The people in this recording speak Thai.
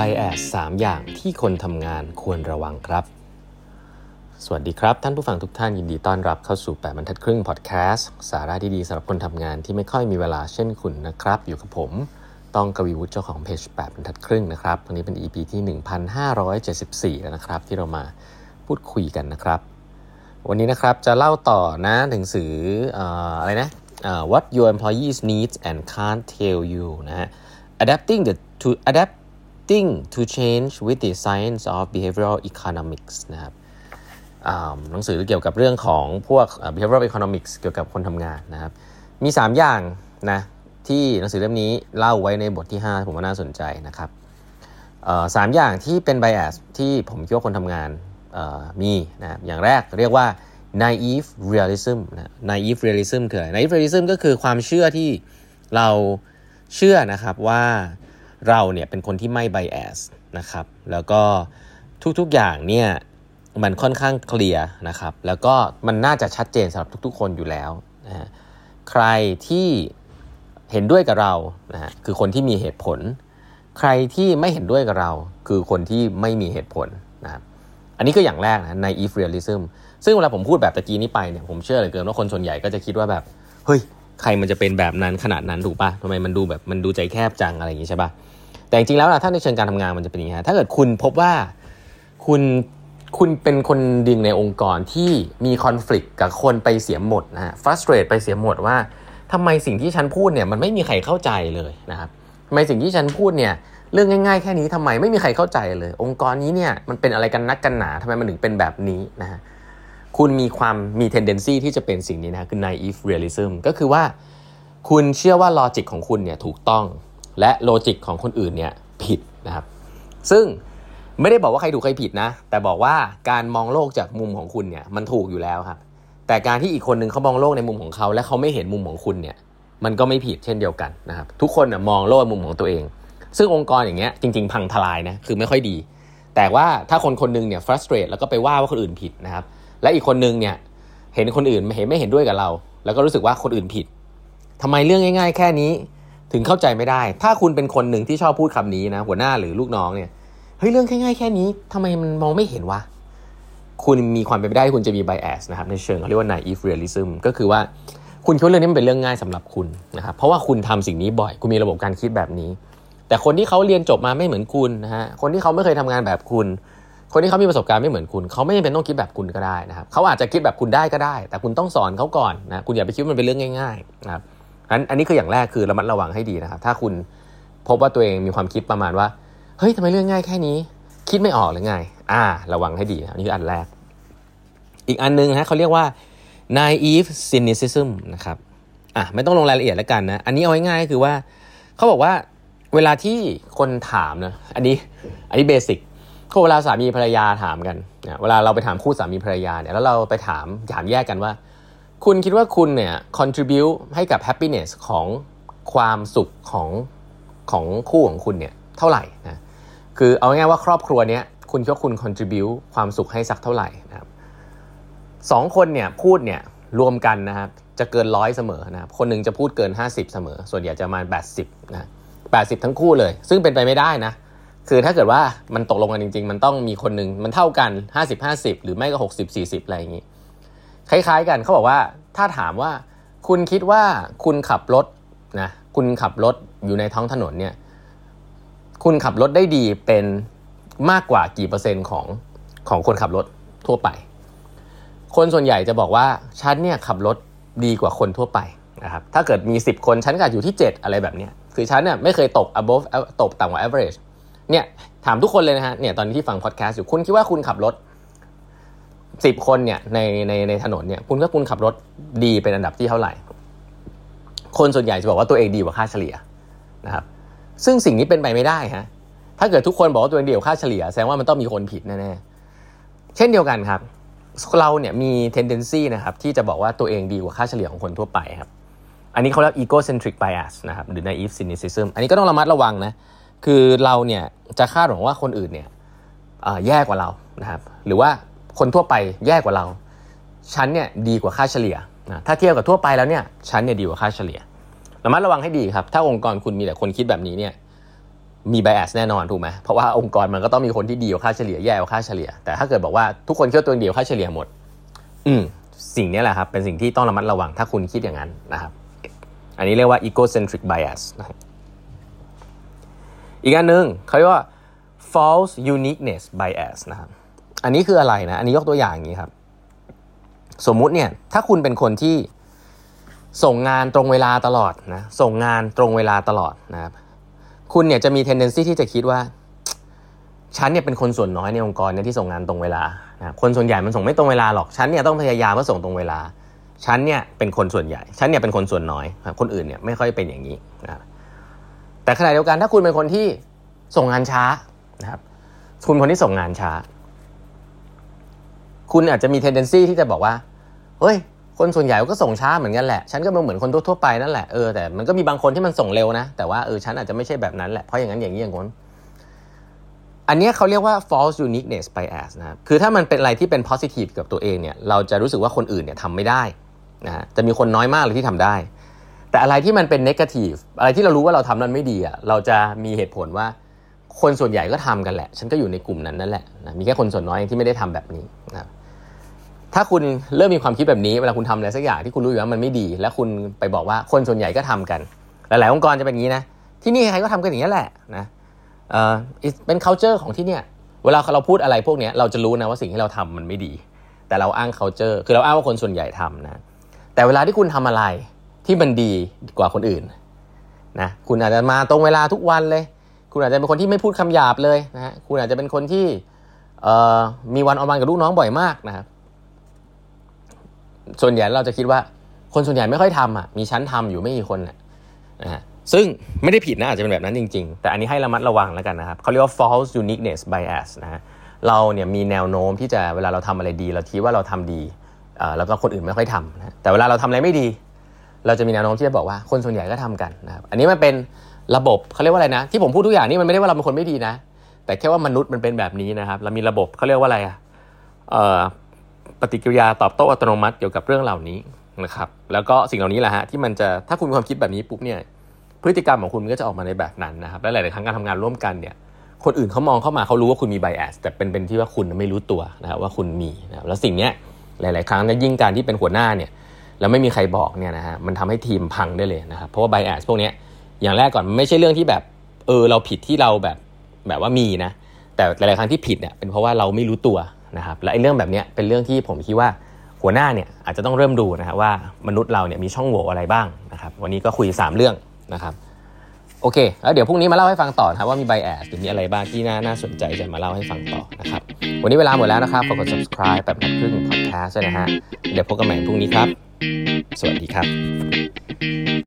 Bias 3อย่างที่คนทำงานควรระวังครับ สวัสดีครับ ท่านผู้ฟังทุกท่านยินดีต้อนรับเข้าสู่ 8บรรทัดครึ่งพอดแคสต์สาระดีๆสำหรับคนทำงานที่ไม่ค่อยมีเวลาเช่นคุณนะครับ อยู่กับผมต้องกวีวุฒิเจ้าของเพจ8บรรทัดครึ่งนะครับวันนี้เป็น EP ที่ 1574 แล้วนะครับ ที่เรามาพูดคุยกันนะครับ วันนี้นะครับจะเล่าต่อนะหนังสืออะไรนะ What your employees needs and can't tell you นะฮะ adapting the to adapt adapting to change with the science of behavioral economics นะครับหนังสือเกี่ยวกับเรื่องของพวก behavioral economics เกี่ยวกับคนทำงานนะครับ มี 3 อย่างนะที่หนังสือเล่มนี้เล่าไว้ในบทที่ 5 ผมว่าน่าสนใจนะครับสามอย่างที่เป็น bias ที่ผมคิดว่าคนทำงานมีนะอย่างแรกเรียกว่า naive realism นะ naive realism คืออะไร naive realism ก็คือความเชื่อที่เราเชื่อนะครับว่า เราเนี่ยเป็นคนที่ไม่ bias นะครับ แล้วก็ทุกๆอย่างเนี่ยมันค่อนข้างเคลียร์นะครับ แล้วก็มันน่าจะชัดเจนสำหรับทุกๆ คนอยู่แล้วนะฮะใครที่เห็นด้วยกับเรานะฮะคือคนที่มีเหตุผล ใครที่ไม่เห็นด้วยกับเรา คือคนที่ไม่มีเหตุผลนะครับอันนี้ก็อย่างแรกนะใน if realism ซึ่งเวลาผมพูดแบบตะกี้นี้ไปเนี่ยผมเชื่อเลยเกินว่าคนส่วนใหญ่ก็จะคิดว่าแบบ เฮ้ย ใครมันจะเป็นแบบนั้นขนาดนั้นถูกปะทำไมมันดูแบบมันดูใจแคบจังอะไรอย่างนี้ใช่ปะแต่จริงๆแล้วถ้าในเชิงการทำงานมันจะเป็นอย่างนี้ถ้าเกิดคุณพบว่าคุณคุณเป็นคนดึงในองค์กรที่มีคอน FLICT กับคนไปเสียหมดนะฮะ frustrate ไปเสียหมดว่าทำไมสิ่งที่ฉันพูดเนี่ยมันไม่มีใครเข้าใจเลยนะครับทำไมสิ่งที่ฉันพูดเนี่ยเรื่องง่ายๆแค่นี้ทำไมไม่มีใครเข้าใจเลย องค์กรนี้เนี่ยมันเป็นอะไรกันนักกันหนาทำไมมันถึงเป็นแบบนี้นะฮะ คุณมีความมี tendency ที่จะเป็นสิ่งนี้นะคือ naive realism ก็คือว่า คุณเชื่อว่าลอจิกของคุณเนี่ยถูกต้อง และโลจิกของคนอื่นเนี่ยผิดนะครับ ซึ่งไม่ได้บอกว่าใครถูกใครผิดนะ แต่บอกว่าการมองโลกจากมุมของคุณเนี่ยมันถูกอยู่แล้วครับ แต่การที่อีกคนนึงเขามองโลกในมุมของเขา และเขาไม่เห็นมุมของคุณเนี่ย มันก็ไม่ผิดเช่นเดียวกันนะครับ ทุกคนน่ยมองโลกมุมของตัวเอง ซึ่งองค์กรอย่างเงี้ยจริง ๆ พังทลายนะคือไม่ค่อยดี แต่ว่าถ้าคนคนนึงเนี่ย frustrate แล้วก็ไปว่าว่าคนอื่นผิดนะครับ และอีกคนนึงเนี่ยเห็นคนอื่นเห็นไม่เห็นด้วยกับเรา แล้วก็รู้สึกว่าคนอื่นผิดทำไมเรื่องง่าย ๆ แค่นี้ถึงเข้าใจไม่ได้ ถ้าคุณเป็นคนหนึ่งที่ชอบพูดคำนี้นะหัวหน้าหรือลูกน้องเนี่ยเฮ้ยเรื่องง่ายๆแค่นี้ทำไมมันมองไม่เห็นวะคุณมีความเป็นไปได้คุณจะมี bias นะครับในเชิงเขาเรียกว่า naive realism ก็คือว่าคุณคิดว่าเรื่องนี้มันเป็นเรื่องง่ายสำหรับคุณนะครับเพราะว่าคุณทำสิ่งนี้บ่อย คุณมีระบบการคิดแบบนี้ แต่คนที่เขาเรียนจบมาไม่เหมือนคุณนะฮะคนที่เขาไม่เคยทำงานแบบคุณ คนที่เขามีประสบการณ์ไม่เหมือนคุณ เขาไม่จำเป็นต้องคิดแบบคุณก็ได้นะครับเขาอาจจะคิดแบบคุณได้ก็ได้ แต่คุณต้องสอนเขาก่อนนะคุณอย่าไปคิดว่ามันเป็นเรื่องง่ายๆนะครับอันอันนี้คืออย่างแรกคือระมัดระวังให้ดีนะครับ ถ้าคุณพบว่าตัวเองมีความคิดประมาณว่าเฮ้ยทำไมเรื่องง่ายแค่นี้ คิดไม่ออกหรือไง อ่า ระวังให้ดีอันนี้คืออันแรก อีกอันนึงนะเขาเรียกว่า naive cynicism นะครับอะไม่ต้องลงรายละเอียดแล้วกันนะ อันนี้เอาง่ายๆคือว่า เขาบอกว่าเวลาที่คนถามนะอันนี้อันนี้เบสิก เวลาสามีภรรยาถามกันเวลาเราไปถามคู่สามีภรรยาเนี่ยแล้วเราไปถามถามแยกกันว่า คุณคิดว่าคุณเนี่ย contribute ให้กับ happiness ของความสุขของของคู่ของคุณเนี่ยเท่าไหร่นะคือเอาง่ายว่าครอบครัวเนี้ยคุณคิดว่าคุณ contribute ความสุขให้สักเท่าไหร่นะครับสองคนเนี่ยพูดเนี่ยรวมกันนะครับจะเกินร้อยเสมอนะครับคนหนึ่งจะพูดเกิน 50 เสมอ ส่วนใหญ่จะมา 80นะ80 ทั้งคู่เลย ซึ่งเป็นไปไม่ได้นะ คือถ้าเกิดว่ามันตกลงกันจริง ๆ มันต้องมีคนหนึ่งมันเท่ากัน 50-50 หรือไม่ก็ 60-40 อะไรอย่างนี้ คล้ายๆกันเขาบอกว่าถ้าถามว่าคุณคิดว่าคุณขับรถนะคุณขับรถอยู่ในท้องถนนเนี่ยคุณขับรถได้ดีเป็นมากกว่ากี่เปอร์เซ็นต์ของของคนขับรถทั่วไป คนส่วนใหญ่จะบอกว่าฉันเนี่ยขับรถดีกว่าคนทั่วไปนะครับถ้าเกิดมี 10 คนฉันก็อยู่ที่ 7 อะไรแบบนี้คือฉันเนี่ยไม่เคยตก above ตกต่ำกว่า average เนี่ยถามทุกคนเลยนะฮะเนี่ยตอนนี้ที่ฟังพอดแคสต์อยู่คุณคิดว่าคุณขับรถสิบคนเนี่ยในในในถนนเนี่ยคุณก็คุณขับรถดีเป็นอันดับที่เท่าไหร่ คนส่วนใหญ่จะบอกว่าตัวเองดีกว่าค่าเฉลี่ยนะครับ ซึ่งสิ่งนี้เป็นไปไม่ได้ฮะถ้าเกิดทุกคนบอกว่าตัวเองดีกว่าค่าเฉลี่ยแสดงว่ามันต้องมีคนผิดแน่ๆเช่นเดียวกันครับเราเนี่ยมี tendency นะครับที่จะบอกว่าตัวเองดีกว่าค่าเฉลี่ยของคนทั่วไปครับ อันนี้เขาเรียก egocentric bias นะครับหรือ naive cynicism อันนี้ก็ต้องระมัดระวังนะ คือเราเนี่ยจะคาดหวังว่าคนอื่นเนี่ยแย่กว่าเรานะครับหรือว่าคนทั่วไปแย่กว่าเรา ฉันเนี่ยดีกว่าค่าเฉลี่ยนะถ้าเทียบกับทั่วไปแล้วเนี่ยฉันเนี่ยดีกว่าค่าเฉลี่ยระมัดระวังให้ดีครับ ถ้าองค์กรคุณมีแต่คนคิดแบบนี้เนี่ยมี bias แน่นอนถูกไหมเพราะว่าองค์กรมันก็ต้องมีคนที่ดีกว่าค่าเฉลี่ยแย่กว่าค่าเฉลี่ย แต่ถ้าเกิดบอกว่าทุกคนคิดว่าตัวเองดีกว่าค่าเฉลี่ยหมด อืมสิ่งนี้แหละครับเป็นสิ่งที่ต้องระมัดระวังถ้าคุณคิดอย่างนั้นนะครับ อันนี้เรียกว่า egocentric bias นะครับ อีกอันหนึ่งเขาเรียกว่า false uniqueness bias นะครับ อันนี้คืออะไรนะ อันนี้ยกตัวอย่างอย่างนี้ครับ สมมุติเนี่ย ถ้าคุณเป็นคนที่ส่งงานตรงเวลาตลอดนะ ส่งงานตรงเวลาตลอดนะครับ คุณเนี่ยจะมี tendency ที่จะคิดว่า ฉันเนี่ยเป็นคนส่วนน้อยในองค์กรเนี่ยที่ส่งงานตรงเวลานะคนส่วนใหญ่มันส่งไม่ตรงเวลาหรอก ฉันเนี่ยต้องพยายามเพื่อส่งตรงเวลา ฉันเนี่ยเป็นคนส่วนใหญ่ ฉันเนี่ยเป็นคนส่วนน้อย คนอื่นเนี่ยไม่ค่อยเป็นอย่างนี้นะ แต่ขณะเดียวกันถ้าคุณเป็นคนที่ส่งงานช้านะครับคุณคนที่ส่งงานช้า คุณอาจจะมี tendency ที่จะบอกว่าเฮ้ย คนส่วนใหญ่ก็ส่งช้าเหมือนกันแหละ ฉันก็เหมือนคนทั่วไปนั่นแหละเออแต่มันก็มีบางคนที่มันส่งเร็วนะ แต่ว่าเออฉันอาจจะไม่ใช่แบบนั้นแหละเพราะอย่างนั้นอย่างนี้อย่างนั้นอันนี้เขาเรียกว่า false uniqueness bias นะครับคือถ้ามันเป็นอะไรที่เป็น positive กับตัวเองเนี่ย เราจะรู้สึกว่าคนอื่นเนี่ยทำไม่ได้นะฮะจะมีคนน้อยมากเลยที่ทำได้ แต่อะไรที่มันเป็น negative อะไรที่เรารู้ว่าเราทำนั้นไม่ดีอะเราจะมีเหตุผลว่าคนส่วนใหญ่ก็ทำกันแหละ ฉันก็อยู่ในกลุ่มนั้นนั่นแหละนะมีแค่คนส่วนน้อยที่ไม่ได้ทำแบบนี้นะถ้าคุณเริ่มมีความคิดแบบนี้เวลาคุณทำอะไรสักอย่างที่คุณรู้อยู่ว่ามันไม่ดี แล้วคุณไปบอกว่าคนส่วนใหญ่ก็ทำกัน หลายๆองค์กรจะเป็นอย่างนี้นะที่นี่ใครก็ทำกันอย่างนี้แหละนะเออเป็น culture ของที่เนี่ยเวลาเราพูดอะไรพวกนี้เราจะรู้นะว่าสิ่งที่เราทำมันไม่ดี แต่เราอ้าง culture คือเราอ้างว่าคนส่วนใหญ่ทำนะแต่เวลาที่คุณทำอะไร ที่มันดีกว่าคนอื่นนะคุณอาจจะมาตรงเวลาทุกวันเลย คุณอาจจะเป็นคนที่ไม่พูดคำหยาบเลยนะฮะคุณอาจจะเป็นคนที่มีวันออนวันกับลูกน้องบ่อยมากนะครับส่วนใหญ่เราจะคิดว่า คนส่วนใหญ่ไม่ค่อยทำอะมีชั้นทำอยู่ไม่กี่คนนะฮะซึ่งไม่ได้ผิดนะอาจจะเป็นแบบนั้นจริง ๆ แต่อันนี้ให้ระมัดระวังแล้วกันนะครับเขาเรียกว่า false uniqueness bias นะฮะเราเนี่ยมีแนวโน้มที่จะเวลาเราทำอะไรดี เราคิดว่าเราทำดีแล้วก็คนอื่นไม่ค่อยทำนะแต่เวลาเราทำอะไรไม่ดี เราจะมีแนวโน้มที่จะบอกว่าคนส่วนใหญ่ก็ทำกันนะครับอันนี้มันเป็นระบบเขาเรียกว่าอะไรนะ ที่ผมพูดทุกอย่างนี่มันไม่ได้ว่าเราเป็นคนไม่ดีนะ แต่แค่ว่ามนุษย์มันเป็นแบบนี้นะครับ เรามีระบบเขาเรียกว่าอะไรอะปฏิกิริยาตอบโต้อัตโนมัติเกี่ยวกับเรื่องเหล่านี้นะครับ แล้วก็สิ่งเหล่านี้แหละฮะที่มันจะถ้าคุณมีความคิดแบบนี้ปุ๊บเนี่ยพฤติกรรมของคุณก็จะออกมาในแบบนั้นนะครับและหลายๆครั้งการทำงานร่วมกันเนี่ยคนอื่นเขามองเข้ามาเขารู้ว่าคุณมีไบแอสแต่เป็นเป็นที่ว่าคุณไม่รู้ตัวนะครับว่าคุณมีนะครับแล้วสิ่งเนี้ยหลาย ๆ ครั้งเนี่ยยิ่งการที่เป็นหัวหน้าเนี่ย แล้วไม่มีใครบอกเนี่ยนะฮะมันทำให้ทีมพังได้เลยนะครับเพราะว่าไบแอสพวกนี้อย่างแรกก่อนไม่ใช่เรื่องที่แบบเออเราผิดที่เราแบบแบบว่ามีนะแต่หลายๆครั้งที่ผิดเนี่ยเป็นเพราะว่าเราไม่รู้ตัวนะครับและไอ้เรื่องแบบนี้เป็นเรื่องที่ผมคิดว่าหัวหน้าเนี่ยอาจจะต้องเริ่มดูนะครับว่ามนุษย์เราเนี่ยมีช่องโหว่อะไรบ้างนะครับวันนี้ก็คุย 3 เรื่องนะครับโอเค แล้วเดี๋ยวพรุ่งนี้มาเล่าให้ฟังต่อครับว่ามีไบแอสหรือมีอะไรบ้างที่น่าน่าสนใจจะมาเล่าให้ฟังต่อนะครับวันนี้เวลาหมดแล้วนะครับฝากกด subscribe แบบนัดครึ่ง podcast ด้วยนะฮะเดี๋ยวพบกันใหม่พรุ่งนี้ครับ สวัสดีครับ